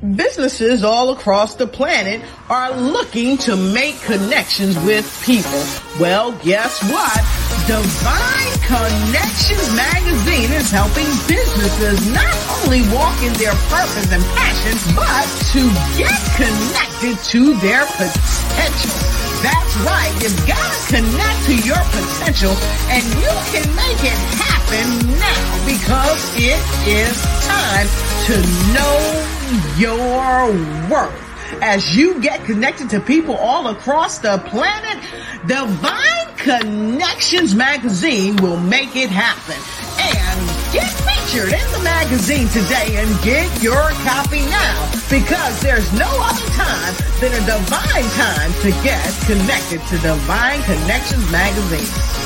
Businesses all across the planet are looking to make connections with people. Well, guess what? Divine Connections Magazine is helping businesses not only walk in their purpose and passion, but to get connected to their potential. That's right. You've got to connect to your potential and you can make it happen now because it is time to know your worth. As you get connected to people all across the planet, Divine Connections magazine will make it happen. And get featured in the magazine today and get your copy now because there's no other time than a divine time to get connected to Divine Connections magazine.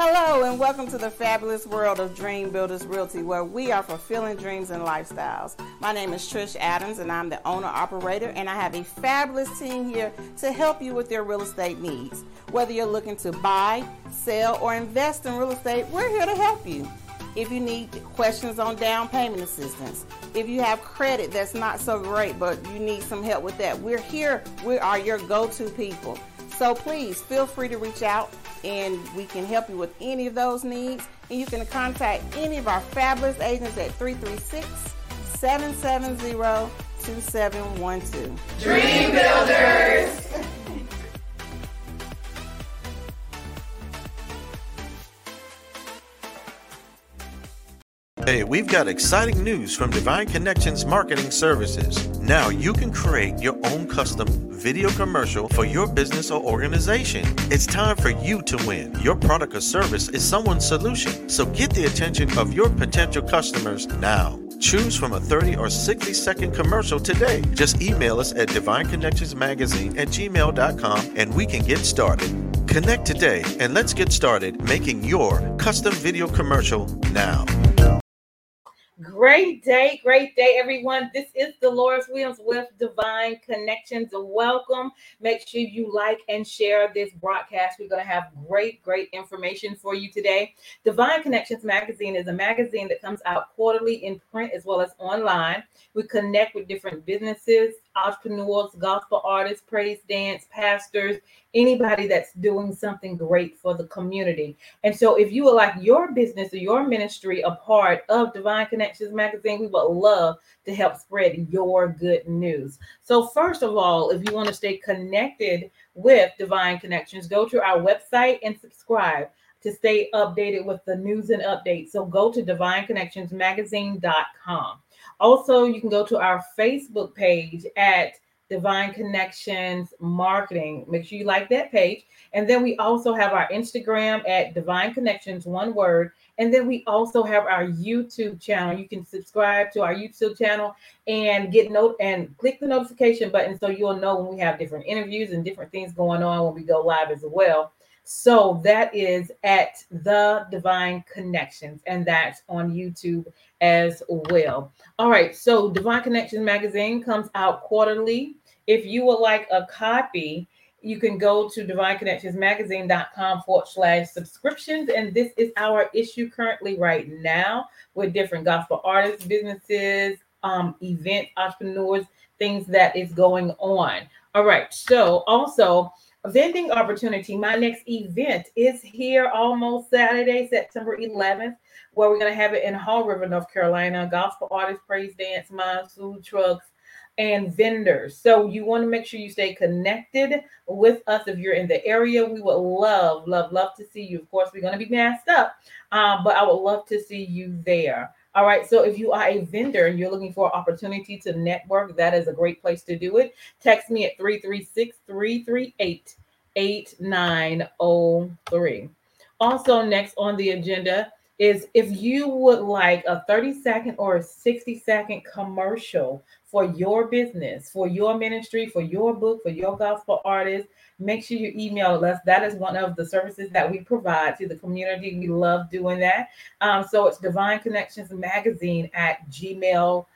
Hello, and welcome to the fabulous world of Dream Builders Realty, where we are fulfilling dreams and lifestyles. My name is Trish Adams, and I'm the owner operator, and I have a fabulous team here to help you with your real estate needs. Whether you're looking to buy, sell, or invest in real estate, we're here to help you. If you need questions on down payment assistance, if you have credit that's not so great, but you need some help with that, we're here. We are your go to people. So please feel free to reach out and we can help you with any of those needs. And you can contact any of our fabulous agents at 336 770 2712. Dream Builders! Hey, we've got exciting news from Divine Connections Marketing Services. Now you can create your own custom video commercial for your business or organization. It's time for you to win. Your product or service is someone's solution. So get the attention of your potential customers now. Choose from a 30 or 60 second commercial today. Just email us at divineconnectionsmagazine at gmail.com and we can get started. Connect today and let's get started making your custom video commercial now. Great day, great day, everyone. This is Deloris Williams with Divine Connections. Welcome. Make sure you like and share this broadcast. We're going to have great, great information for you today. Divine Connections Magazine is a magazine that comes out quarterly in print as well as online. We connect with different businesses, entrepreneurs, gospel artists, praise dance, pastors, anybody that's doing something great for the community. And so, if you would like your business or your ministry a part of Divine Connections Magazine, we would love to help spread your good news. So, first of all, if you want to stay connected with Divine Connections, go to our website and subscribe to stay updated with the news and updates. So, go to divineconnectionsmagazine.com. Also, you can go to our Facebook page at Divine Connections Marketing. Make sure you like that page. And then we also have our Instagram at Divine Connections, one word. And then we also have our YouTube channel. You can subscribe to our YouTube channel and get note and click the notification button so you'll know when we have different interviews and different things going on when we go live as well. So that is at the Divine Connections, and that's on YouTube as well. All right, so Divine Connections magazine comes out quarterly. If you would like a copy, you can go to divineconnectionsmagazine.com forward slash subscriptions. And this is our issue currently right now with different gospel artists, businesses, um, event entrepreneurs, things that is going on. All right. So also vending opportunity. My next event is here almost Saturday, September 11th, where we're going to have it in Haw River, North Carolina. Gospel artists, praise dance, mimes, food trucks, and vendors. So you want to make sure you stay connected with us if you're in the area. We would love, love, love to see you. Of course, we're going to be masked up, um, but I would love to see you there. All right. So if you are a vendor and you're looking for opportunity to network, that is a great place to do it. Text me at 336 338 8903. Also, next on the agenda is if you would like a 30 second or a 60 second commercial for your business, for your ministry, for your book, for your gospel artist, make sure you email us. That is one of the services that we provide to the community. We love doing that. Um, so it's Divine Connections Magazine at gmail.com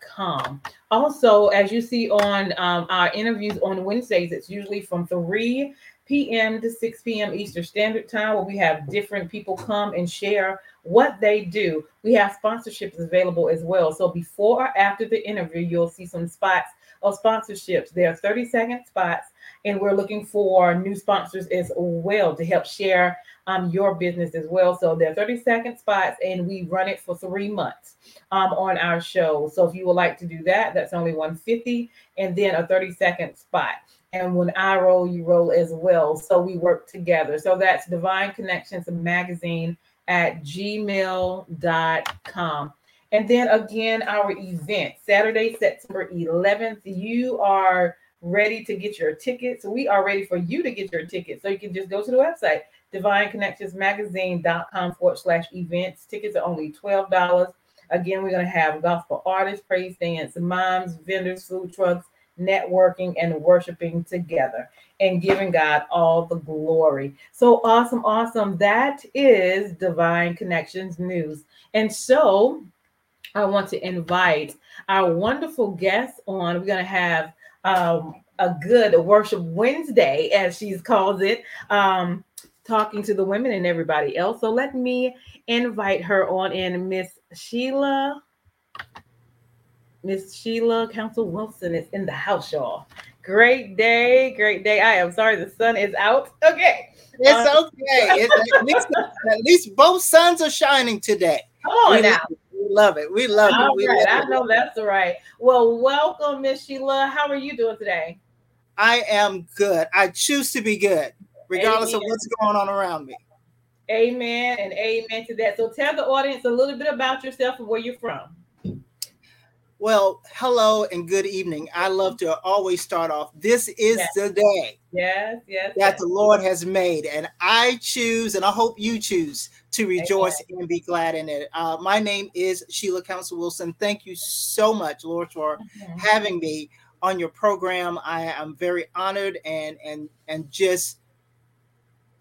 com. Also, as you see on um, our interviews on Wednesdays, it's usually from 3 p.m. to 6 p.m. Eastern Standard Time, where we have different people come and share what they do. We have sponsorships available as well. So before or after the interview, you'll see some spots of sponsorships. There are 30 second spots, and we're looking for new sponsors as well to help share um, your business as well. So there are 30 second spots, and we run it for three months um, on our show. So if you would like to do that, that's only 150 and then a 30 second spot. And when I roll, you roll as well. So we work together. So that's Divine Connections Magazine at gmail.com. And then again, our event, Saturday, September 11th. You are ready to get your tickets. We are ready for you to get your tickets. So you can just go to the website, divineconnectionsmagazine.com forward slash events. Tickets are only $12. Again, we're going to have gospel artists, praise dance, moms, vendors, food trucks, networking, and worshiping together and giving God all the glory. So awesome, awesome. That is Divine Connections News. And so I want to invite our wonderful guest on. We're going to have um, a good worship Wednesday, as she's calls it, um, talking to the women and everybody else. So let me invite her on in, Miss Shelia. Miss Shelia Council Wilson is in the house, y'all. Great day, great day. I am sorry the sun is out. Okay. It's um, okay. It's, at, least, at least both suns are shining today. Come on we now. Love we love it. We love All it. We right, love I it. know that's right. Well, welcome, Miss Shelia. How are you doing today? I am good. I choose to be good, regardless Amen. of what's going on around me. Amen and amen to that. So tell the audience a little bit about yourself and where you're from. Well, hello and good evening. I love to always start off. This is Yes. the day Yes, yes. that yes. the Lord has made, and I choose, and I hope you choose to rejoice and be glad in it. Uh, my name is Shelia Council Wilson. Thank you so much, Lord, for Mhm. having me on your program. I am very honored and and and just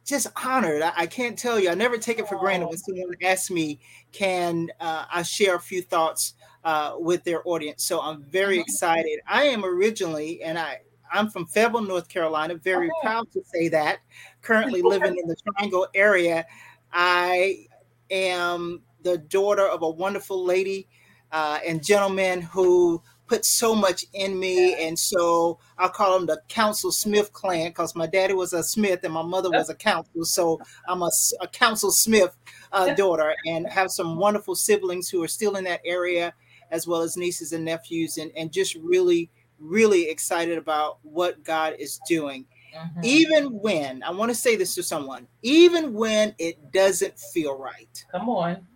just honored. I, I can't tell you. I never take it for granted when someone asks me, "Can uh, I share a few thoughts uh, with their audience?" So I'm very Mhm. excited. I am originally, and I I'm from Fayetteville, North Carolina. Very proud to say that. Currently living in the Triangle area. I am the daughter of a wonderful lady uh, and gentleman who put so much in me. And so I call them the Council Smith clan because my daddy was a Smith and my mother was a council. So I'm a Council Smith uh, daughter and have some wonderful siblings who are still in that area, as well as nieces and nephews, and, and just really, really excited about what God is doing. Mhm. Even when, I want to say this to someone, even when it doesn't feel right, Come on.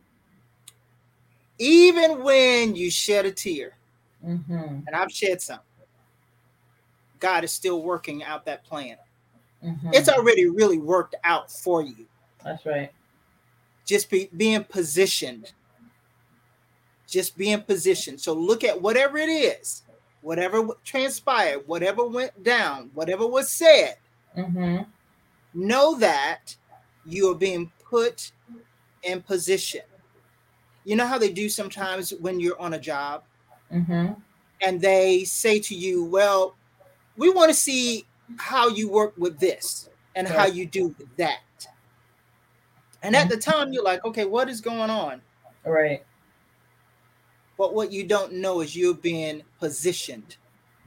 even when you shed a tear, Mhm. and I've shed some, God is still working out that plan. Mhm. It's already really worked out for you. That's right. Just be being positioned. Just being positioned. So look at whatever it is, whatever transpired, whatever went down, whatever was said. Mm-hmm. Know that you are being put in position. You know how they do sometimes when you're on a job? Mm-hmm. and they say to you, Well, we want to see how you work with this and how you do that. And at the time, you're like, Okay, what is going on? Right. But what you don't know is you're being positioned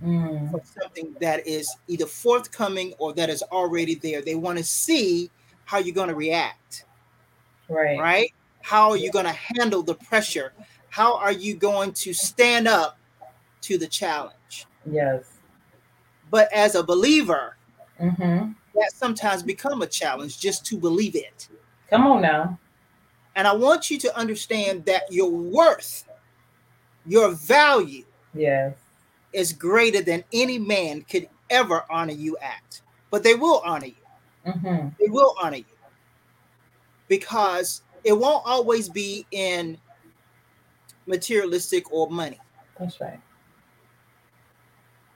Mm. for something that is either forthcoming or that is already there. They want to see how you're going to react, Right. right? How are you going to handle the pressure? How are you going to stand up to the challenge? Yes. But as a believer, Mm-hmm. that sometimes become a challenge just to believe it. Come on now. And I want you to understand that your worth, your value Yes. is greater than any man could ever honor you at. But they will honor you. Mm-hmm. They will honor you. Because it won't always be in materialistic or money. That's right.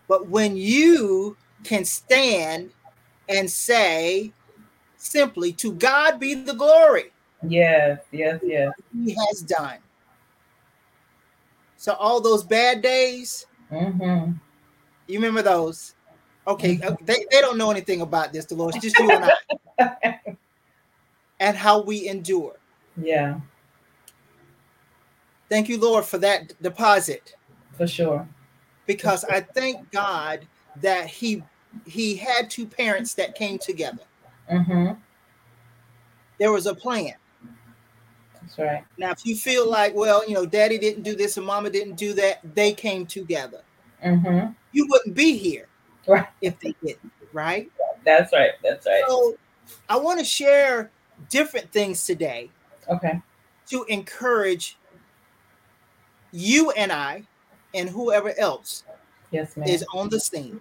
But when you can stand and say simply, to God be the glory. Yes. Yes. Yes. he has done. So all those bad days, Mm-hmm. you remember those? Okay, uh, they, they don't know anything about this, Deloris, just you and I. and how we endure. Yeah, Thank you, Lord, for that deposit. for sure. Because I thank God that He He had two parents that came together. Mm-hmm. There was a plan. That's right. Now, if you feel like, well, you know, daddy didn't do this and mama didn't do that, they came together. Mm-hmm. You wouldn't be here Right. if they didn't, right? That's right. That's right. So I want to share different things today Okay. to encourage you and I and whoever else Yes, ma'am. is on the scene.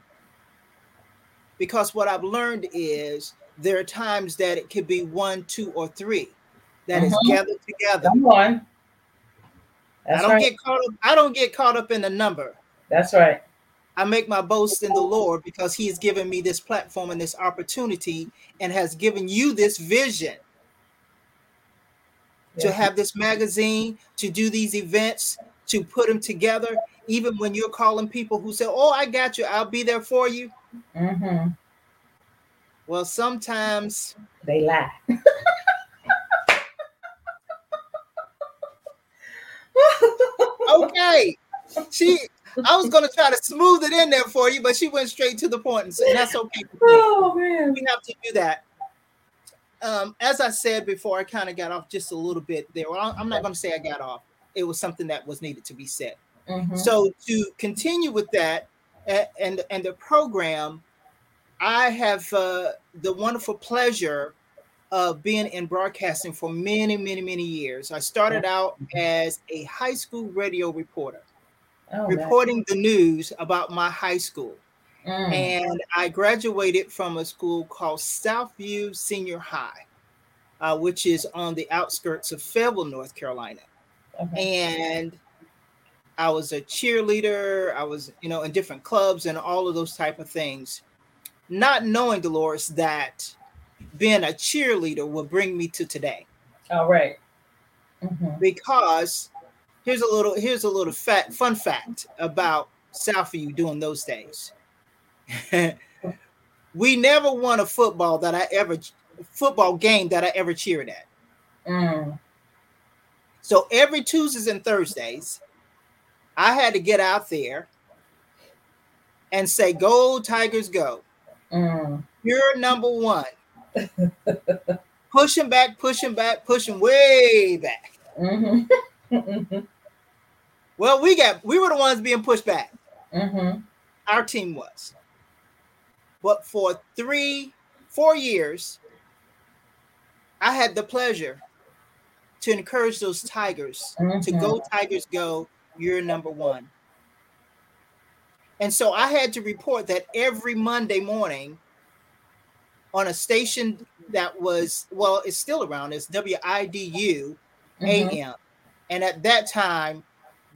Because what I've learned is there are times that it could be one, two, or three that is Mhm. gathered together. Come on. I don't right. get caught up. I don't get caught up in the number. That's right. I make my boast in the Lord because He has given me this platform and this opportunity and has given you this vision to have this magazine, to do these events, to put them together. Even when you're calling people who say, Oh, I got you, I'll be there for you. Mm-hmm. Well, sometimes They lie. She I was gonna try to smooth it in there for you, but she went straight to the point, and so that's okay. Oh man. We have to do that. Um, as I said before, I kind of got off just a little bit there. Well, I'm not going to say I got off. It was something that was needed to be said. Mhm. So to continue with that and and the program, I have uh, the wonderful pleasure of being in broadcasting for many, many, many years. I started out as a high school radio reporter, Oh, reporting the news about my high school. Mm. And I graduated from a school called Southview Senior High, uh, which is on the outskirts of Fayetteville, North Carolina. Okay. And I was a cheerleader. I was, you know, in different clubs and all of those type of things. Not knowing, Deloris, that being a cheerleader will bring me to today. All right. Mhm. Because here's a little here's a little fat fun fact about Southview during those days. we never won a football that I ever football game that I ever cheered at. Mm. So every Tuesdays and Thursdays, I had to get out there and say, "Go Tigers, go! Mm. You're number one." Pushing back, pushing back, pushing way back. Mhm. Mhm. Well, we got we were the ones being pushed back. Mhm. Our team was. But for three, four years, I had the pleasure to encourage those Tigers to Mhm. go Tigers go. You're number one. And so I had to report that every Monday morning on a station that was, well, it's still around, it's WIDU. AM. And at that time,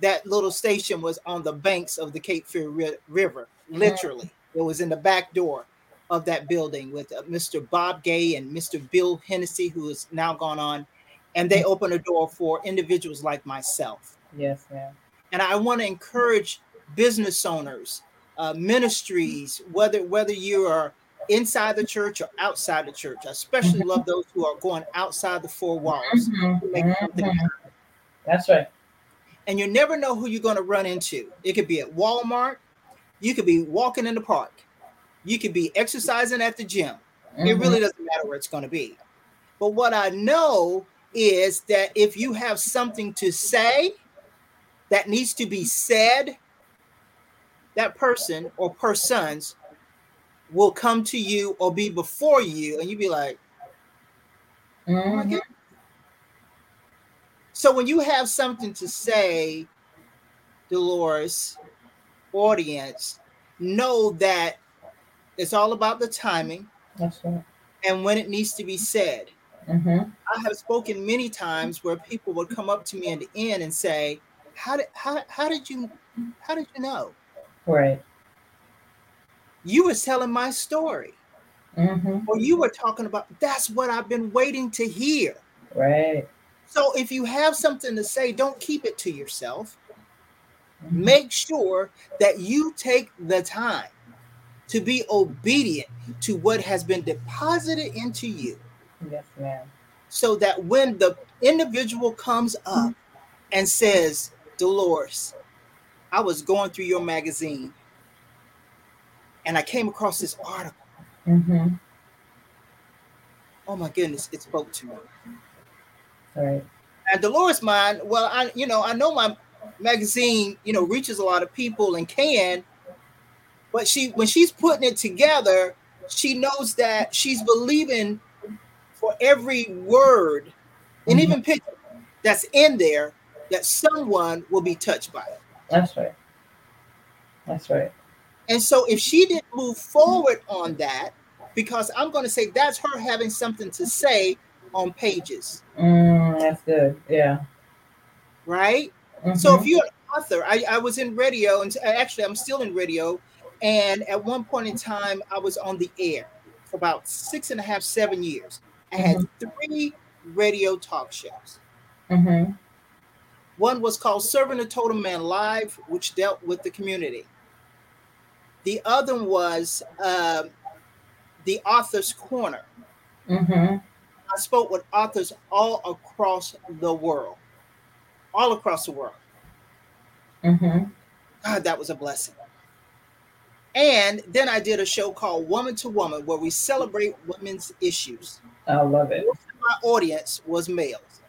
that little station was on the banks of the Cape Fear Ri- River, literally. It was in the back door of that building with uh, Mr. Bob Gay and Mr. Bill Hennessy, who is now gone on. And they opened a door for individuals like myself. Yes, ma'am. And I want to encourage business owners, uh, ministries, whether whether you are inside the church or outside the church. I especially love those who are going outside the four walls Mhm. something Mhm. That's right. And you never know who you're going to run into. It could be at Walmart. You could be walking in the park. You could be exercising at the gym. It Mhm. really doesn't matter where it's going to be. But what I know is that if you have something to say that needs to be said, that person or persons will come to you or be before you, and you be like, oh my Mhm. God. So when you have something to say, Deloris, audience, know that it's all about the timing That's right. and when it needs to be said. Mhm. I have spoken many times where people would come up to me in the end and say, "How did how, how did you how did you know? Right. You was telling my story, Mhm. or you were talking about that's what I've been waiting to hear." Right. So if you have something to say, don't keep it to yourself. Mm-hmm. Make sure that you take the time to be obedient to what has been deposited into you. Yes, ma'am. So that when the individual comes up and says, Deloris, I was going through your magazine and I came across this article. Mm-hmm. Oh my goodness, it spoke to me. Right. And Deloris mine, well, I you know, I know my magazine, you know, reaches a lot of people and can, but she when she's putting it together, she knows that she's believing for every word and mm-hmm. even picture that's in there that someone will be touched by it. That's right. That's right. And so if she didn't move forward on that, because I'm going to say that's her having something to say on pages. Mm, that's good. Yeah. Right? Mm-hmm. So if you're an author, I, I was in radio, and actually, I'm still in radio. And at one point in time, I was on the air for about six and a half, seven years. I had mm-hmm. three radio talk shows. Mm-hmm. One was called Serving the Total Man Live, which dealt with the community. The other was uh, the Author's Corner. Mm-hmm. I spoke with authors all across the world, all across the world. Mm-hmm. God, that was a blessing. And then I did a show called Woman to Woman where we celebrate women's issues. I love it. My audience was males.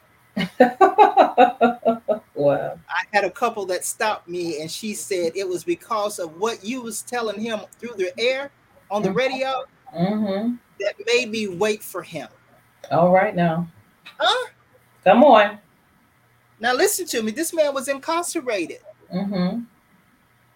wow. I had a couple that stopped me and she said it was because of what you was telling him through the air on the radio mm-hmm. that made me wait for him. All right now. Huh? Come on. Now listen to me. This man was incarcerated. Mm-hmm.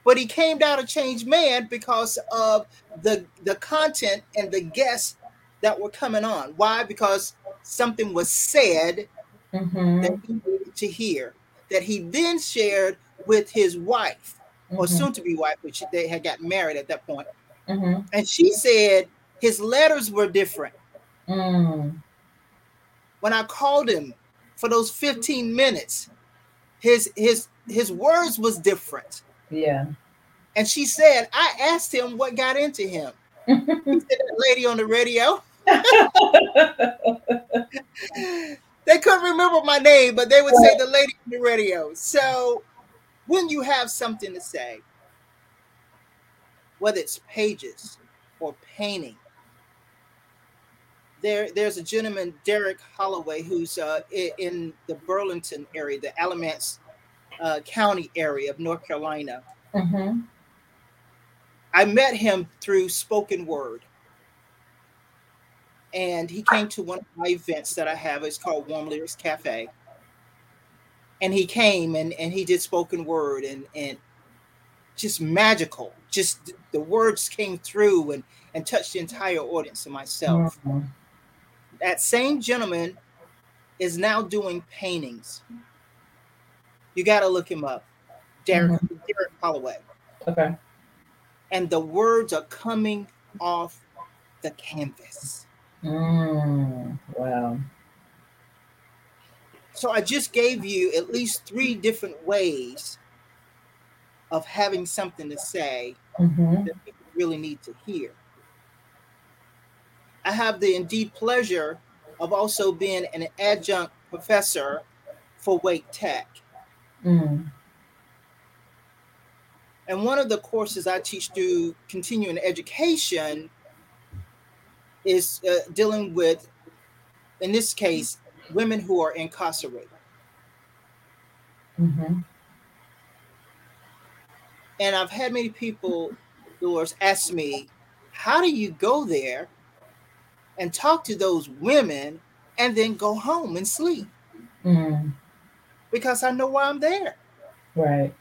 But he came down a changed man because of the the content and the guests that were coming on. Why? Because something was said mm-hmm. that he needed to hear that he then shared with his wife mm-hmm. or soon to be wife, which they had got married at that point. Mm-hmm. And she said his letters were different. Mm when I called him for those 15 minutes, his his his words was different. Yeah. And she said, I asked him what got into him. he said, that lady on the radio. they couldn't remember my name, but they would say the lady on the radio. So when you have something to say, whether it's pages or painting there there's a gentleman derek holloway who's uh, in the burlington area the alamance uh, county area of north carolina mm-hmm. i met him through spoken word and he came to one of my events that i have it's called warm lyrics cafe and he came and, and he did spoken word and and just magical just the words came through and and touched the entire audience and myself mm-hmm that same gentleman is now doing paintings. You got to look him up, Derek, mm-hmm. Derek Holloway. Okay. And the words are coming off the canvas. Mm, wow. So I just gave you at least three different ways of having something to say mm-hmm. that people really need to hear. I have the indeed pleasure of also being an adjunct professor for Wake Tech. Mm. And one of the courses I teach through continuing education is uh, dealing with, in this case, women who are incarcerated. Mm-hmm. And I've had many people, Doors, ask me, how do you go there and talk to those women and then go home and sleep. Mm. Because I know why I'm there. Right.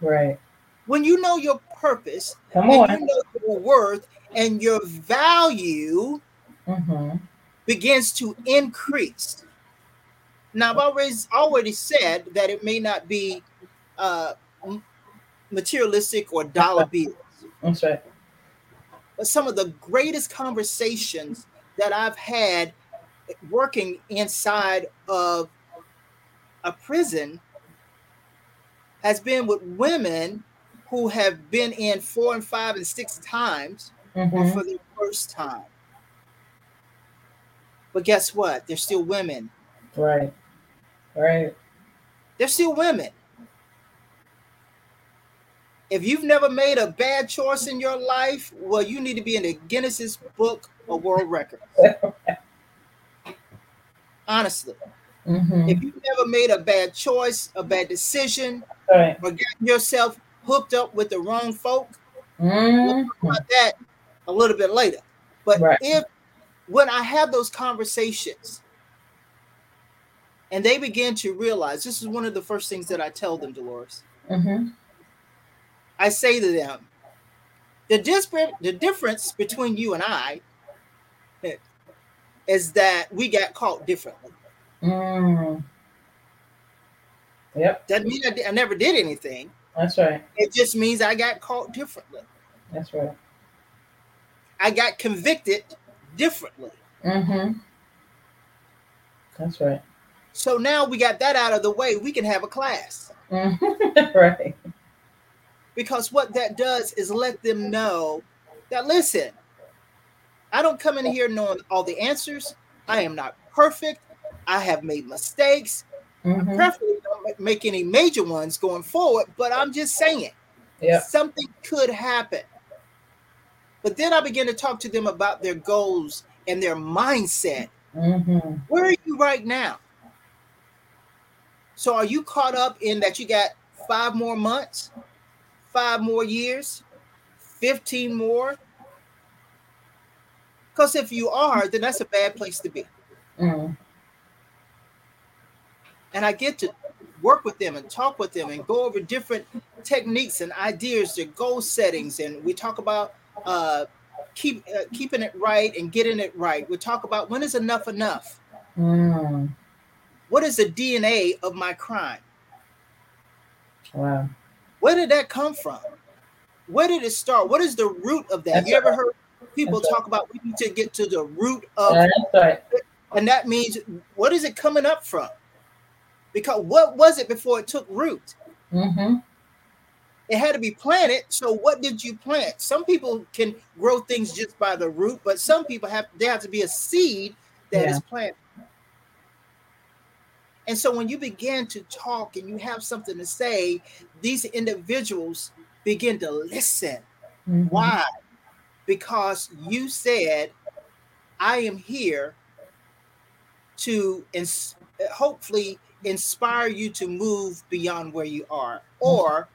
Right. When you know your purpose, Come on. you know your worth and your value mm-hmm. begins to increase. Now, I've always already said that it may not be uh, materialistic or dollar bills. That's right. But some of the greatest conversations that I've had working inside of a prison has been with women who have been in four and five and six times mm-hmm. for the first time. But guess what? They're still women. Right. Right. They're still women. If you've never made a bad choice in your life, well, you need to be in the Guinness's Book of World Records. Honestly. Mm-hmm. If you've never made a bad choice, a bad decision, right. or gotten yourself hooked up with the wrong folk, mm-hmm. about that a little bit later. But right. if when I have those conversations and they begin to realize this is one of the first things that I tell them, Deloris. Mm-hmm. I say to them, the disparate, the difference between you and I is that we got caught differently. Mm. Yep. Doesn't mean I, I never did anything. That's right. It just means I got caught differently. That's right. I got convicted differently. Mm-hmm. That's right. So now we got that out of the way. We can have a class. Mm-hmm. right. Because what that does is let them know that listen, I don't come in here knowing all the answers. I am not perfect. I have made mistakes. Mm-hmm. I preferably don't make any major ones going forward, but I'm just saying yeah. something could happen. But then I begin to talk to them about their goals and their mindset. Mm-hmm. Where are you right now? So are you caught up in that you got five more months, five more years, 15 more? Because if you are, then that's a bad place to be. Mm and I get to work with them and talk with them and go over different techniques and ideas, their goal settings, and we talk about uh, keep uh, keeping it right and getting it right. We talk about when is enough enough. Mm. What is the DNA of my crime? Wow. Where did that come from? Where did it start? What is the root of that? That's you ever heard people That's talk right. about we need to get to the root of right. and that means what is it coming up from? because what was it before it took root? Mm-hmm. It had to be planted. So what did you plant? Some people can grow things just by the root, but some people have there have to be a seed that yeah. is planted. And so when you begin to talk and you have something to say, these individuals begin to listen. Mm-hmm. Why? Because you said, I am here to ins- hopefully inspire you to move beyond where you are. Or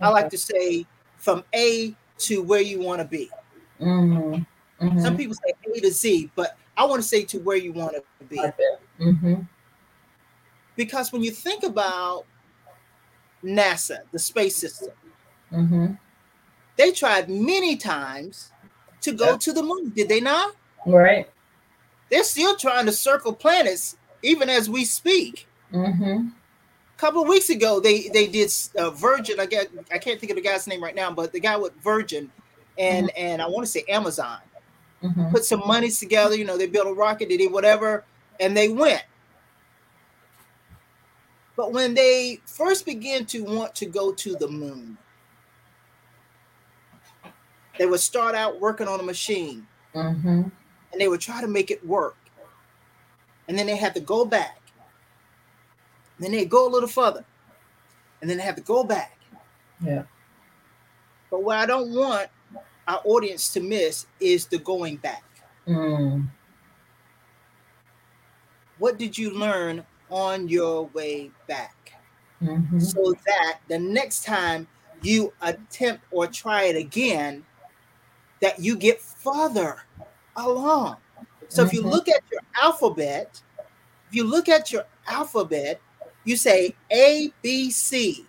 I like to say from A to where you want to be. Mm-hmm. Mm-hmm. Some people say A to Z, but I want to say to where you want to be. Mm-hmm. Because when you think about NASA, the space system, mm-hmm. they tried many times to go to the moon, did they not? Right. They're still trying to circle planets even as we speak. Mm-hmm. A couple of weeks ago, they they did uh, Virgin. I get I can't think of the guy's name right now, but the guy with Virgin, and mm-hmm. and I want to say Amazon, mm-hmm. put some monies together. You know, they built a rocket, they did whatever, and they went. But when they first began to want to go to the moon, they would start out working on a machine, mm-hmm. and they would try to make it work, and then they had to go back then they go a little further, and then they have to go back. Yeah. But what I don't want our audience to miss is the going back. Mm. What did you learn on your way back? Mm-hmm. So that the next time you attempt or try it again, that you get further along. So mm-hmm. if you mm-hmm. look at your alphabet, if you look at your alphabet, you say A, B, C,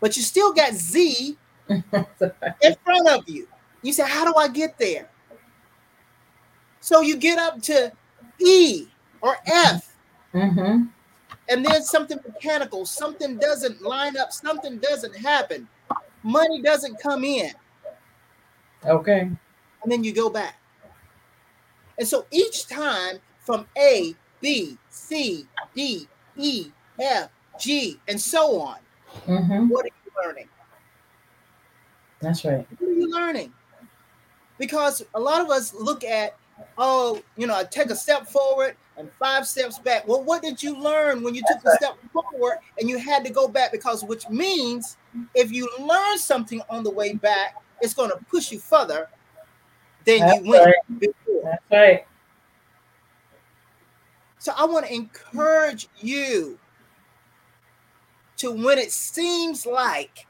but you still got Z in front of you. You say, How do I get there? So you get up to E or F. Mm-hmm. And then something mechanical, something doesn't line up, something doesn't happen, money doesn't come in. Okay. And then you go back. And so each time from A, B, C, D, E, F, G, and so on. Mm-hmm. What are you learning? That's right. What are you learning? Because a lot of us look at, oh, you know, I take a step forward and five steps back. Well, what did you learn when you took a step forward and you had to go back? Because which means if you learn something on the way back, it's going to push you further than That's you went right. before. That's right. So I want to encourage you to when it seems like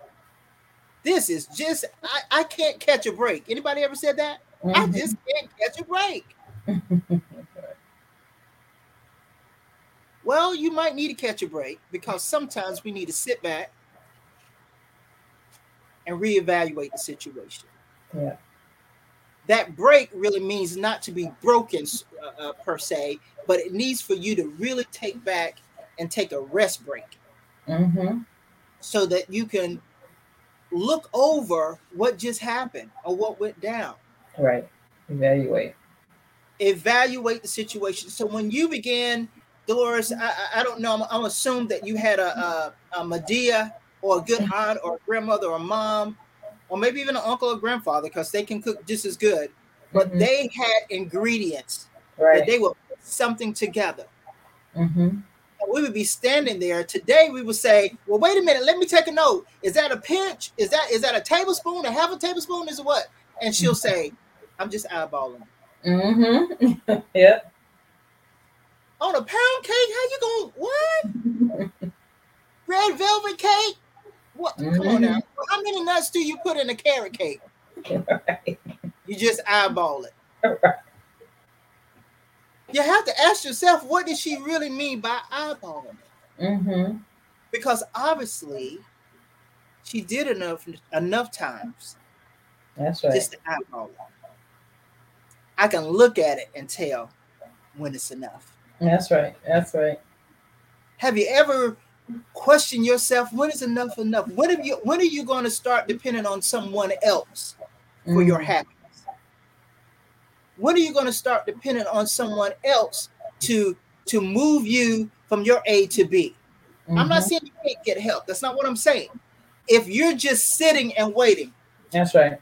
this is just I, I can't catch a break. Anybody ever said that? I Mhm. just can't catch a break. Well, you might need to catch a break because sometimes we need to sit back and reevaluate the situation. Yeah. That break really means not to be broken uh, uh, per se, but it needs for you to really take back and take a rest break Mm-hmm. so that you can look over what just happened or what went down. Right. Evaluate. evaluate the situation. So when you began, Deloris, I, I- don't know, I'm, I'm assuming that you had a, a, a Madea or a good aunt or a grandmother or mom, or maybe even an uncle or grandfather, because they can cook just as good. But Mhm. they had ingredients that they would put something together. Mm-hmm. We would be standing there today. We would say, "Well, wait a minute. Let me take a note. Is that a pinch? Is that is that a tablespoon? A half a tablespoon? Is it what?" And she'll say, "I'm just eyeballing." Mm-hmm. yep. On a pound cake? How you going? What? Red velvet cake? What? Come on now. How many nuts do you put in a carrot cake? Right. You just eyeball it. Right. You have to ask yourself, what did she really mean by eyeballing? Mm-hmm. Because obviously, she did enough enough times That's right. just to eyeball. I can look at it and tell when it's enough. That's right. That's right. Have you ever questioned yourself? When is enough enough? When have you? When are you going to start depending on someone else for your Mhm. happiness? When are you going to start depending on someone else to to move you from your A to B? I'm not Mhm. saying you can't get help. That's not what I'm saying. If you're just sitting and waiting, That's right.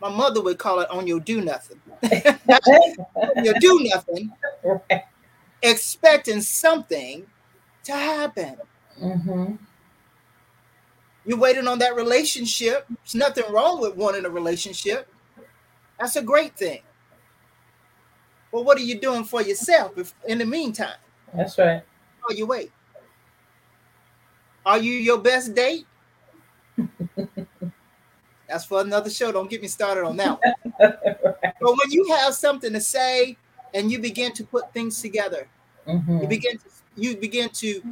my mother would call it on your do nothing. On your do nothing, right. expecting something to happen. Mm-hmm. You're waiting on that relationship. There's nothing wrong with wanting a relationship. That's a great thing. But what are you doing for yourself if, in the meantime That's right. while you wait? Are you your best date? That's for another show. Don't get me started on that one. right. But when you have something to say and you begin to put things together, Mm-hmm. you begin to you begin to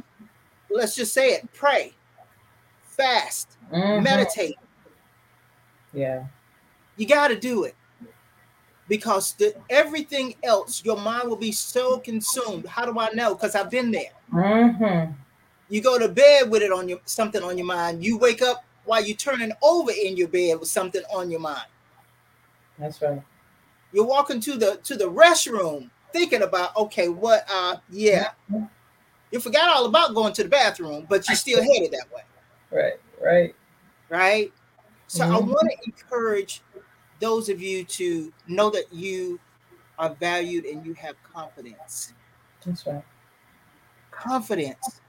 let's just say it, pray, fast, Mhm. meditate. Yeah. You got to do it because the, everything else, your mind will be so consumed. How do I know? Because I've been there. Mm-hmm. You go to bed with it on your something on your mind. You wake up while you're turning over in your bed with something on your mind. That's right. You're walking to the to the restroom thinking about okay, what? Uh, yeah. You forgot all about going to the bathroom, but you still headed that way, Right. Right. right? So I Mhm. want to encourage those of you to know that you are valued and you have confidence. That's right. Confidence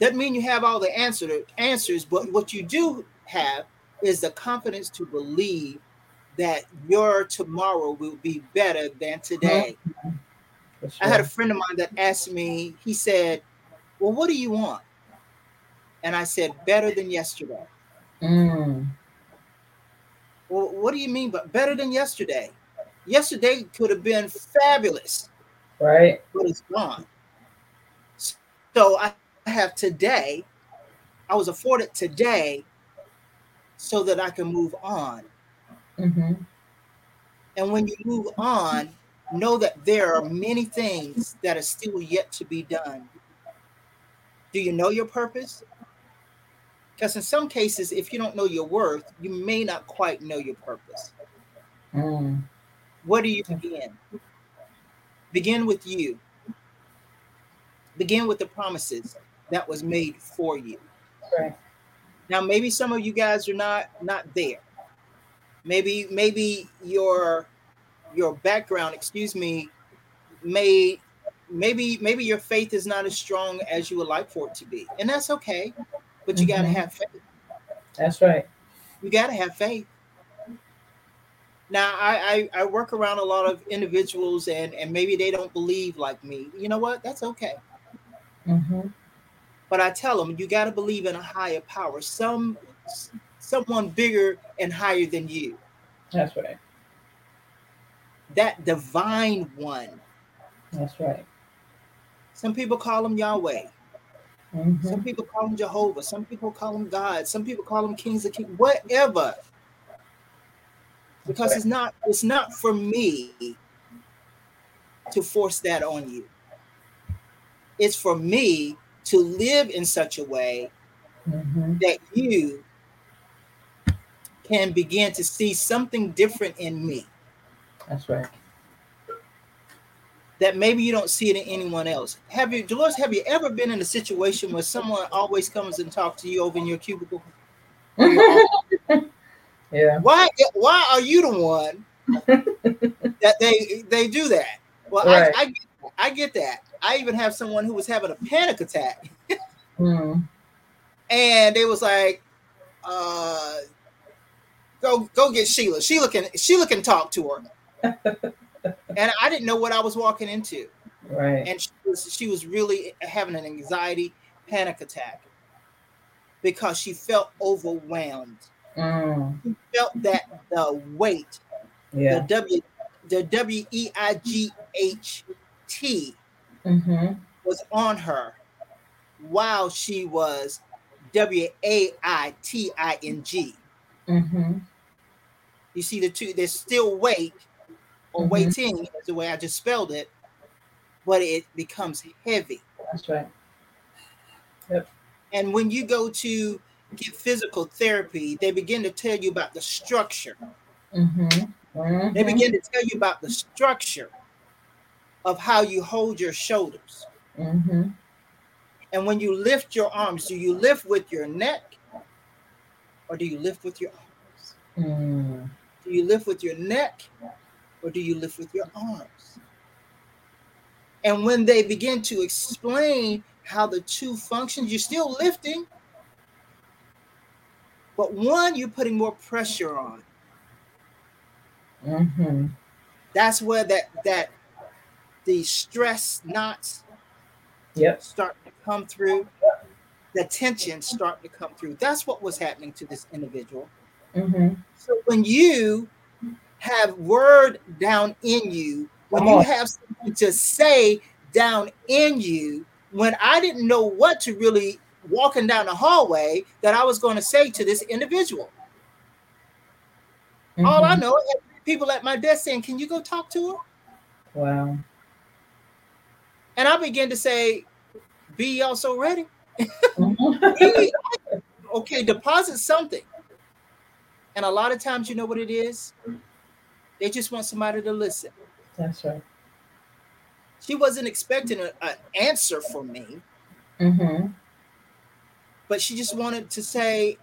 doesn't mean you have all the answer answers, but what you do have is the confidence to believe that your tomorrow will be better than today. I had a friend of mine that asked me, he said, Well, what do you want? And I said, Better than yesterday. Mm. Well, what do you mean by better than yesterday? Yesterday could have been fabulous, Right. but it's gone. So I have today, I was afforded today so that I can move on. Mm-hmm. And when you move on, know that there are many things that are still yet to be done. Do you know your purpose? Because in some cases, if you don't know your worth, you may not quite know your purpose. Mm. Where do you begin? Begin with you. Begin with the promises. that was made for you. Right. Now maybe some of you guys are not not there. Maybe maybe your your background, excuse me, may maybe maybe your faith is not as strong as you would like for it to be. And that's okay. But you mm-hmm. got to have faith. That's right. You got to have faith. Now I, I, I work around a lot of individuals and and maybe they don't believe like me. You know what? That's okay. Mm-hmm. But I tell them you got to believe in a higher power, some someone bigger and higher than you. That's right. That divine one. That's right. Some people call him Yahweh. Mm-hmm. Some people call him Jehovah. Some people call him God. Some people call him Kings of Kings. Whatever because it's not it's not for me to force that on you it's for me to live in such a way mm-hmm. that you can begin to see something different in me that's right that maybe you don't see it in anyone else have you Deloris have you ever been in a situation where someone always comes and talks to you over in your cubicle Yeah. Why why are you the one that they they do that? Well, right. I, I, get, I get that. I even have someone who was having a panic attack. mm. And they was like, uh go go get Shelia. Shelia can Shelia can talk to her. And I didn't know what I was walking into. Right. And she was she was really having an anxiety panic attack because she felt overwhelmed Mm. felt that the weight, yeah. the W, the W E I G H T mm-hmm. was on her while she was W A I T I N G. Mm-hmm. You see the two, there's still weight or mm-hmm. waiting, is the way I just spelled it, but it becomes heavy. That's right. Yep. And when you go to get physical therapy, they begin to tell you about the structure. Mm-hmm. Mm-hmm. They begin to tell you about the structure of how you hold your shoulders. Mm-hmm. And when you lift your arms, do you lift with your neck or do you lift with your arms? Mm. Do you lift with your neck or do you lift with your arms? And when they begin to explain how the two functions, you're still lifting, but one, you're putting more pressure on. Mm-hmm. That's where that that the stress knots yep. start to come through. The tension start to come through. That's what was happening to this individual. Mm-hmm. So when you have word down in you, when you have something to say down in you, when I didn't know what to really walking down the hallway that I was going to say to this individual. Mm-hmm. All I know is people at my desk saying, Can you go talk to her? Wow. And I began to say, Be also ready. Mm-hmm. okay, deposit something. And a lot of times, you know what it is? They just want somebody to listen. That's right. She wasn't expecting an answer from me, Mm-hmm. but she just wanted to say,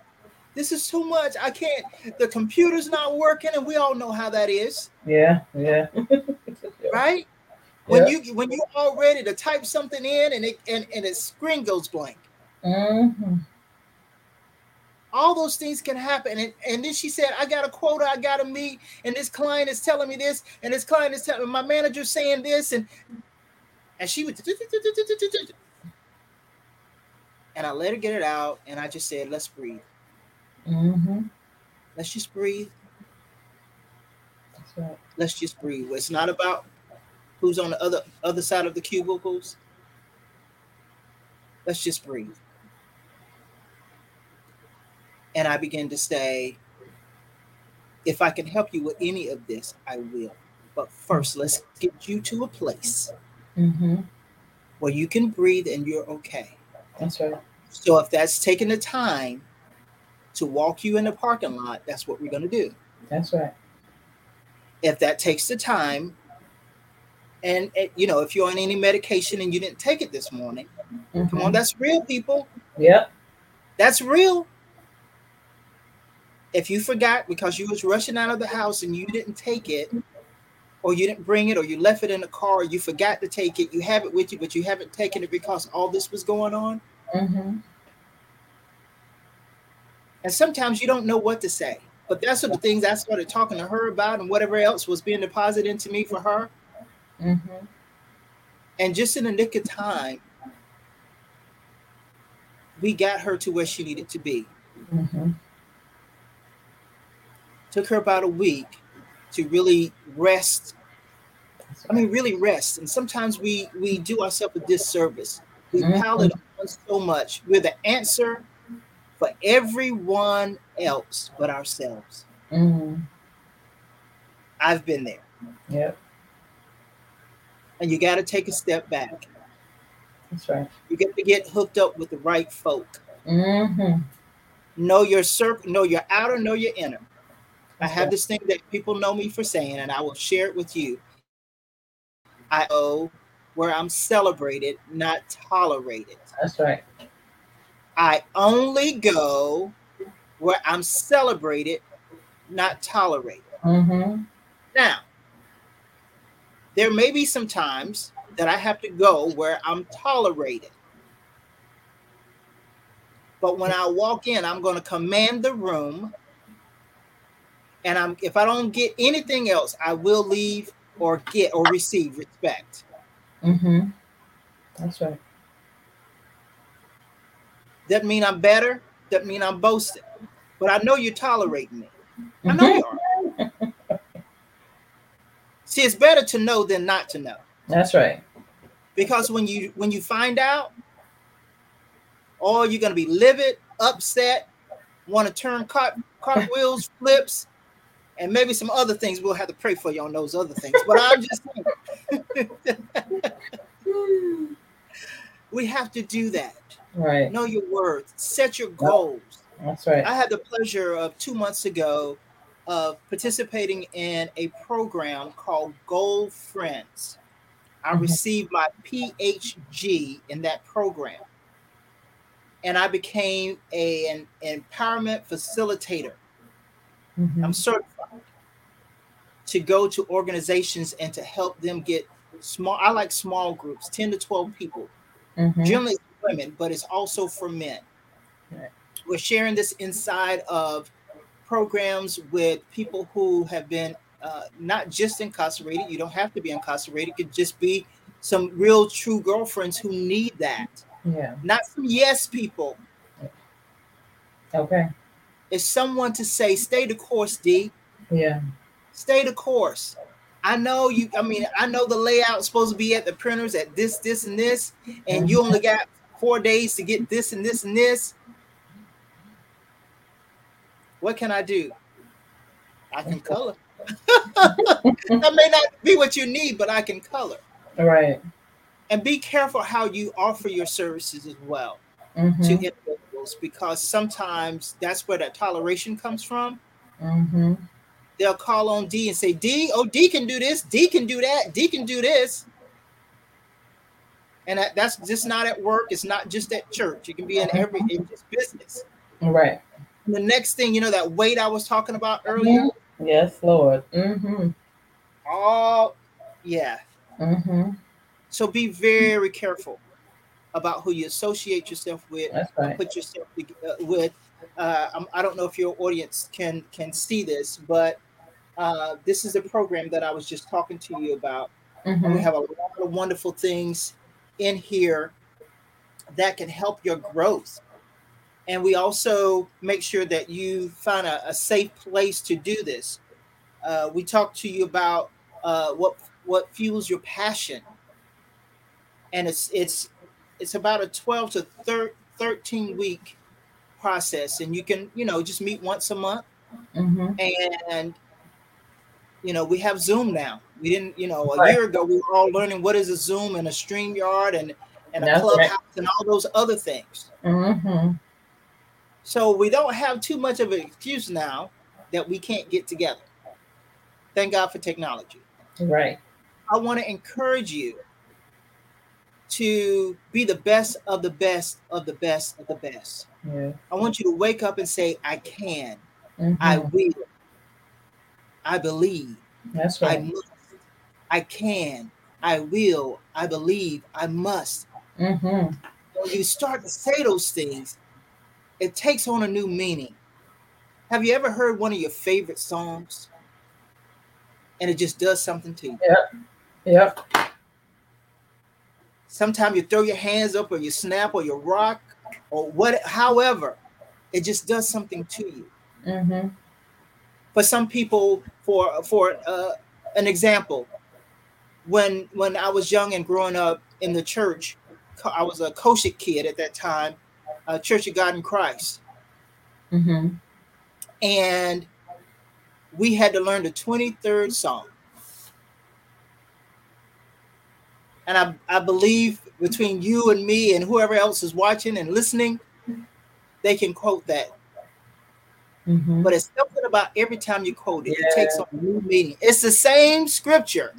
This is too much. I can't, the computer's not working, and we all know how that is, Yeah. Yeah. right? When you when you're all ready to type something in and it and, and its screen goes blank. Mm-hmm. All those things can happen. And, and then she said, I got a quota I got to meet, and this client is telling me this, and this client is telling my manager saying this, and and she would and I let her get it out, and I just said, let's breathe. Mm-hmm. Let's just breathe. That's right. Let's just breathe. It's not about who's on the other other side of the cubicles. Let's just breathe. And I began to say, if I can help you with any of this, I will. But first, let's get you to a place Mm-hmm. where you can breathe and you're okay. That's right. So if that's taking the time to walk you in the parking lot, that's what we're going to do. That's right. If that takes the time, and you know, if you're on any medication and you didn't take it this morning, Mm-hmm. Come on, that's real, people. Yep. That's real. If you forgot because you was rushing out of the house and you didn't take it, or you didn't bring it, or you left it in the car, you forgot to take it, you have it with you, but you haven't taken it because all this was going on. Mm-hmm. And sometimes you don't know what to say. But that's what the things I started talking to her about and whatever else was being deposited into me for her. Mm-hmm. And just in the nick of time, we got her to where she needed to be. Mm-hmm. Took her about a week to really rest. I mean, really rest. And sometimes we we do ourselves a disservice. We mm-hmm. pile it on so much. We're the answer for everyone else but ourselves. Mm-hmm. I've been there. Yep. And you got to take a step back. That's right. You got to get hooked up with the right folk. Mm-hmm. Know your circle, know your outer, know your inner. I have this thing that people know me for saying, and I will share it with you. I owe where I'm celebrated, not tolerated. That's right. I only go where I'm celebrated, not tolerated. Mm-hmm. Now, there may be some times that I have to go where I'm tolerated. But when I walk in, I'm going to command the room. And I'm if I don't get anything else, I will leave or get or receive respect. Mm-hmm. That's right. Doesn't mean I'm better. Doesn't mean I'm boasting. But I know you're tolerating me. I know you are. See, it's better to know than not to know. That's right. Because when you when you find out, oh, you're gonna be livid, upset, want to turn cart cartwheels, flips, and maybe some other things. We'll have to pray for you on those other things. But I'm just we have to do that. Right. Know your worth. Set your goals. That's right. I had the pleasure of two months ago of participating in a program called Goal Friends. I mm-hmm. received my PhD in that program. And I became a, an, empowerment facilitator. Mm-hmm. I'm certified to go to organizations and to help them get small. I like small groups, 10 to 12 people. Mm-hmm. Generally, women, but it's also for men. Right. We're sharing this inside of programs with people who have been uh, not just incarcerated. You don't have to be incarcerated. It could just be some real true girlfriends who need that. Yeah. Not some yes people. Okay. It's someone to say, stay the course, D. Yeah. Stay the course. I know you, I mean, I know the layout's supposed to be at the printers at this, this, and this, and you only got four days to get this and this and this. What can I do? I can color. that may not be what you need, but I can color. Right. And be careful how you offer your services as well mm-hmm. to because sometimes that's where that toleration comes from. Mm-hmm. They'll call on D and say, D, oh, D can do this, D can do that, D can do this and that, that's just not at work. It's not just at church. It can be in every in just business. Right. And the next thing, you know, that weight I was talking about earlier. Mm-hmm. Yes, Lord. Mm-hmm. Oh, yeah. Mm-hmm. So be very careful about who you associate yourself with. Right. Put yourself uh, with. Uh, I don't know if your audience can can see this, but uh, this is a program that I was just talking to you about. Mm-hmm. We have a lot of wonderful things in here that can help your growth. And we also make sure that you find a, a safe place to do this. Uh, we talk to you about uh, what what fuels your passion, and it's it's it's about a 12 to 13 week process, and you can you know just meet once a month, mm-hmm. and you know we have Zoom now. We didn't, you know, a right. year ago we were all learning what is a Zoom and a StreamYard and and a That's Clubhouse right. and all those other things. Mm-hmm. So we don't have too much of an excuse now that we can't get together. Thank God for technology. Right. I want to encourage you to be the best of the best of the best of the best. Yeah. I want you to wake up and say, I can, mm-hmm. I will, I believe. That's right. I must, I can, I will, I believe, I must. Mm-hmm. When you start to say those things, it takes on a new meaning. Have you ever heard one of your favorite songs and it just does something to you? Yep. Yep. Sometimes you throw your hands up or you snap or you rock or what, however, it just does something to you. Mm-hmm. For some people, for for uh, an example, when when I was young and growing up in the church, I was a COGIC kid at that time, uh, Church of God in Christ, mm-hmm. and we had to learn the twenty third song. And I, I believe between you and me and whoever else is watching and listening, they can quote that. Mm-hmm. But it's something about every time you quote it, yeah. it takes on new meaning. It's the same scripture,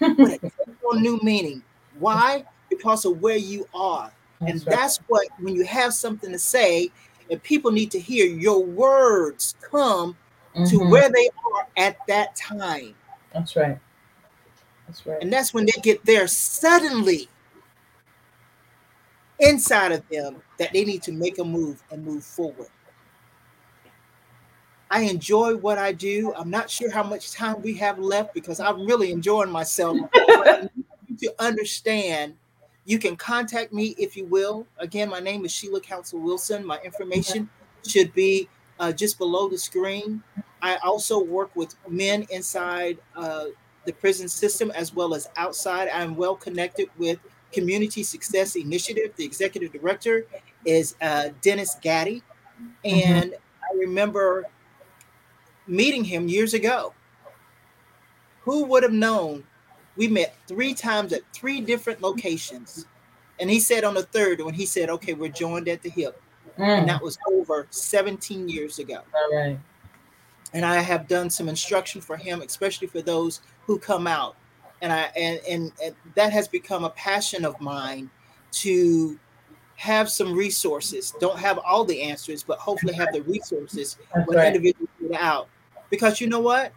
but it takes on new meaning. Why? Because of where you are. That's and right. that's what, when you have something to say, and people need to hear your words come mm-hmm. to where they are at that time. That's right. That's right. And that's when they get there suddenly inside of them that they need to make a move and move forward. I enjoy what I do. I'm not sure how much time we have left because I'm really enjoying myself. to understand, you can contact me if you will. Again, my name is Shelia Council Wilson. My information should be uh, just below the screen. I also work with men inside uh, the prison system as well as outside. I'm well connected with Community Success Initiative. The executive director is uh, Dennis Gaddy. And mm-hmm. I remember meeting him years ago. Who would have known? We met three times at three different locations. And he said on the third, when he said, okay, we're joined at the hip. Mm. And that was over 17 years ago. All right and I have done some instruction for him, especially for those who come out. And I and, and, and that has become a passion of mine to have some resources. Don't have all the answers, but hopefully have the resources when right. individuals get out. Because you know what?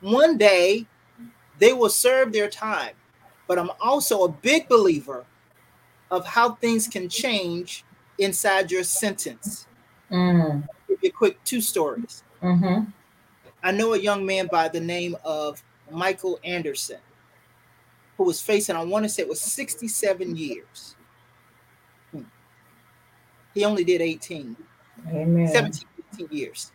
One day they will serve their time. But I'm also a big believer of how things can change inside your sentence. Mm. Give you a quick two stories. Mm-hmm. I know a young man by the name of Michael Anderson who was facing, I want to say it was 67 years. Hmm. He only did 18. Amen. 17, 18 years.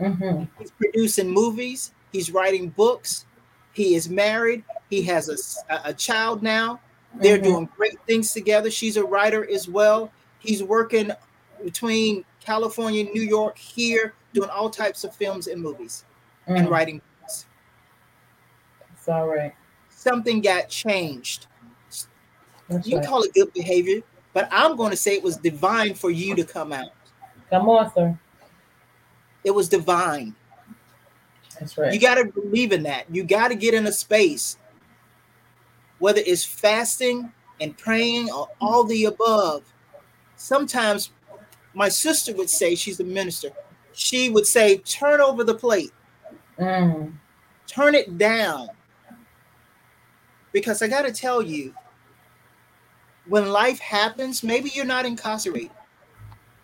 Mm-hmm. He's producing movies, he's writing books, he is married, he has a, a child now. They're mm-hmm. doing great things together. She's a writer as well. He's working between California, New York, here, doing all types of films and movies mm. and writing It's all right. Something got changed. That's you right. call it good behavior, but I'm going to say it was divine for you to come out. Come on, sir. It was divine. That's right. You got to believe in that. You got to get in a space, whether it's fasting and praying or all the above. Sometimes my sister would say, she's a minister, she would say, turn over the plate. Mm. Turn it down. Because I got to tell you, when life happens, maybe you're not incarcerated,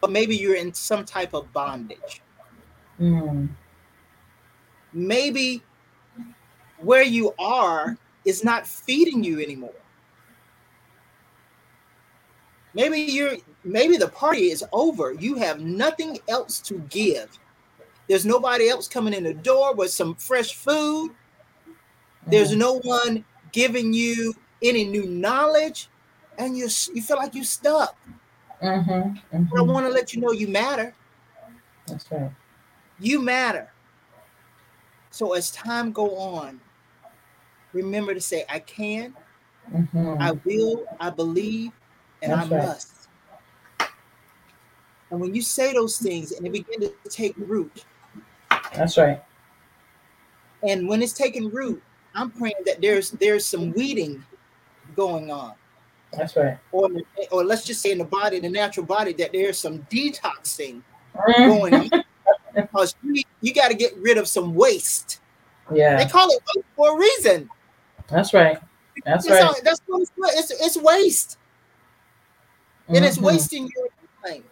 but maybe you're in some type of bondage. Mm. Maybe where you are is not feeding you anymore. Maybe you're maybe the party is over. You have nothing else to give. There's nobody else coming in the door with some fresh food. There's mm. no one giving you any new knowledge, and you you feel like you're stuck. Mm-hmm, mm-hmm. I want to let you know you matter. That's right. You matter. So as time go on, remember to say, "I can, mm-hmm. I will, I believe, and That's I right. must." And when you say those things and they begin to take root, that's right. And when it's taking root, I'm praying that there's there's some weeding going on. That's right. Or, or let's just say in the body, the natural body, that there's some detoxing going on. because you, you got to get rid of some waste. Yeah. They call it waste for a reason. That's right. That's That's right. all- that's what it's, it's, it's waste. And it's Mhm. wasting your time.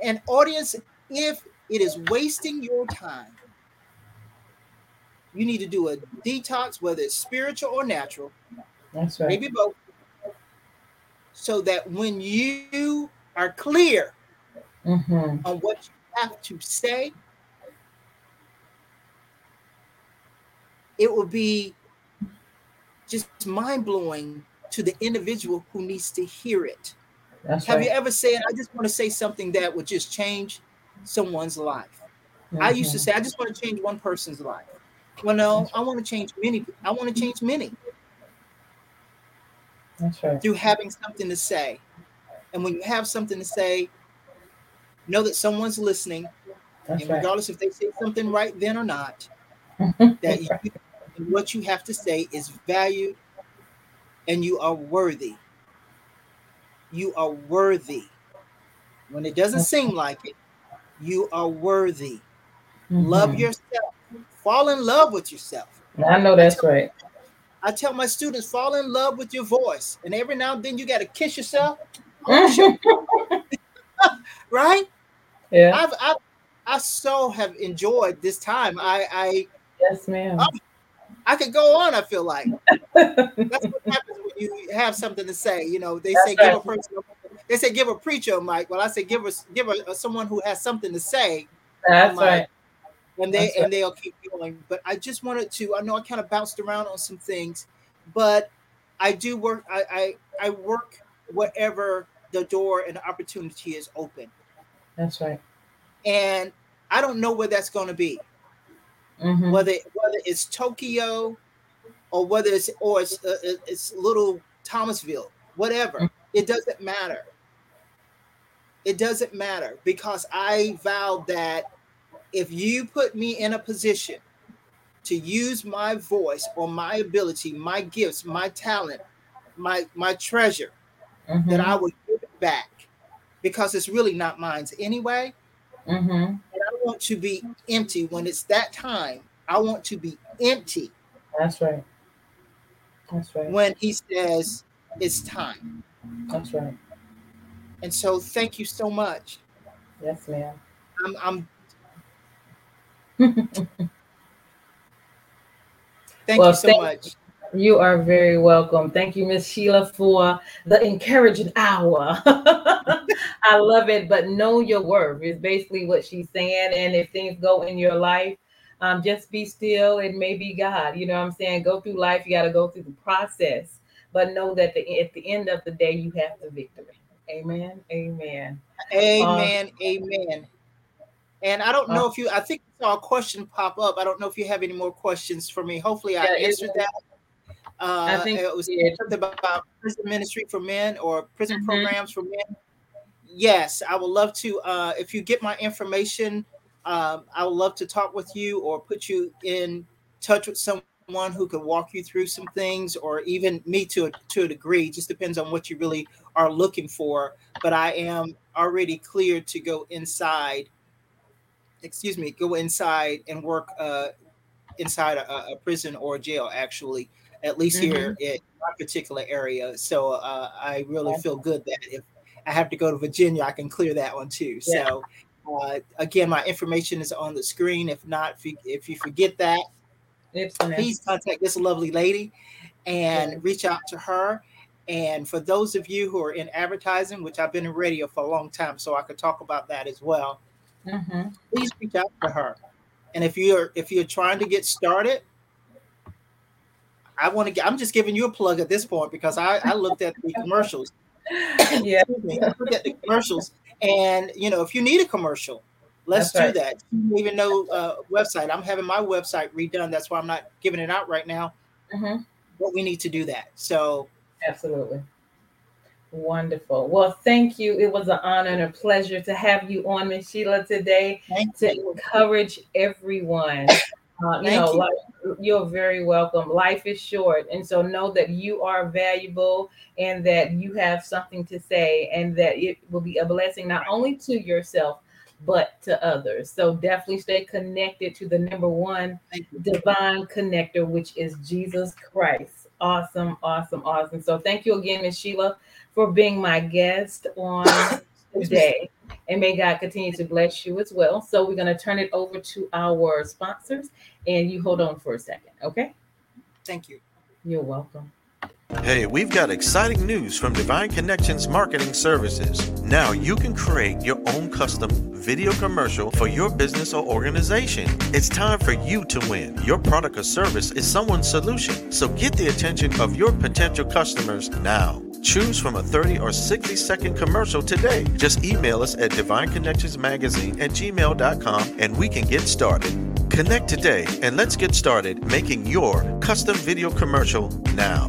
And audience, if it is wasting your time, you need to do a detox, whether it's spiritual or natural, That's right. maybe both, so that when you are clear hmm on what you have to say, it will be just mind blowing to the individual who needs to hear it. That's Have right. you ever said, I just want to say something that would just change someone's life? I used to Mhm. say, I just want to change one person's life. Well, no, I want to change many. I want to change many That's right. through having something to say. And when you have something to say, know that someone's listening, That's and right. regardless if they say something right then or not, that you, what you have to say is valued and you are worthy. You are worthy. When it doesn't seem like it, you are worthy. Love Mhm. yourself. Fall in love with yourself. I know that's right. I tell my students, fall in love with your voice. And every now and then you got to kiss yourself, right? yeah. I've, I've I so have enjoyed this time. I I Yes, ma'am. I could go on, I feel like. That's what happens when you have something to say. You know, they say That's give a person they say give a preacher a mic. Well, I say give us give a, someone who has something to say That's right. And they That's right. and they'll keep going. But I just wanted to. I know I kind of bounced around on some things, but I do work. I I, I work wherever the door and the opportunity is open, That's right. and I don't know where that's going to be. Mhm. Whether whether it's Tokyo, or whether it's or it's uh, it's little Thomasville, whatever. Mm. It doesn't matter. It doesn't matter because I vowed that if you put me in a position to use my voice or my ability, my gifts, my talent, my my treasure, that Mhm. I would give it back because it's really not mine anyway. Mhm. And I want to be empty when it's that time. I want to be empty That's right. That's right. when he says it's time. That's right. And so thank you so much. Yes, ma'am. I'm, I'm thank Well, you so thank- much. You are very welcome. Thank you, Miss Shelia, for the encouraging hour. I love it, but know your worth is basically what she's saying. And if things go in your life, um, just be still. It may be God. You know what I'm saying? Go through life. You got to go through the process, but know that the, at the end of the day, you have the victory. Amen. Amen. Amen. amen. And I don't know if you I think saw a question pop up. I don't know if you have any more questions for me. Hopefully I Yeah, answered that. Uh, I think it was something about prison ministry for men or prison Mhm. programs for men. Yes, I would love to. Uh, if you get my information, um, I would love to talk with you or put you in touch with someone who could walk you through some things, or even me to a, to a degree. Just depends on what you really are looking for. But I am already cleared to go inside. Excuse me, go inside and work uh, inside a, a prison or a jail. Actually, at least here in my particular area. So uh, I really feel good that if I have to go to Virginia, I can clear that one too. Yeah. So uh, again, my information is on the screen. If not, if you, if you forget that, Excellent. please contact this lovely lady and Yeah. reach out to her. And for those of you who are in advertising, which I've been in radio for a long time, so I could talk about that as well, Mhm. please reach out to her. And if you're if you're trying to get started, I want to get I'm just giving you a plug at this point because I, I looked at the commercials. Yeah. Excuse me, I looked at the commercials. And you know, if you need a commercial, let's That's do that. Even know uh, website. I'm having my website redone. That's why I'm not giving it out right now. Mhm. But we need to do that. So Absolutely. Wonderful. Well, thank you. It was an honor and a pleasure to have you on, Miss Shelia, today thank to you. encourage everyone Uh, you know, you. Life, you're very welcome. Life is short, and so know that you are valuable and that you have something to say, and that it will be a blessing not only to yourself but to others. So definitely stay connected to the number one divine connector, which is Jesus Christ. Awesome, awesome, awesome. So thank you again, Ms. Shelia, for being my guest on today. And may God continue to bless you as well. So we're going to turn it over to our sponsors. And you hold on for a second, okay? Thank you. You're welcome. Hey, we've got exciting news from Divine Connections Marketing Services. Now you can create your own custom video commercial for your business or organization. It's time for you to win. Your product or service is someone's solution. So get the attention of your potential customers now. Choose from a 30 or 60 second commercial today. Just email us at divineconnectionsmagazine at gmail.com and we can get started. Connect today and let's get started making your custom video commercial now.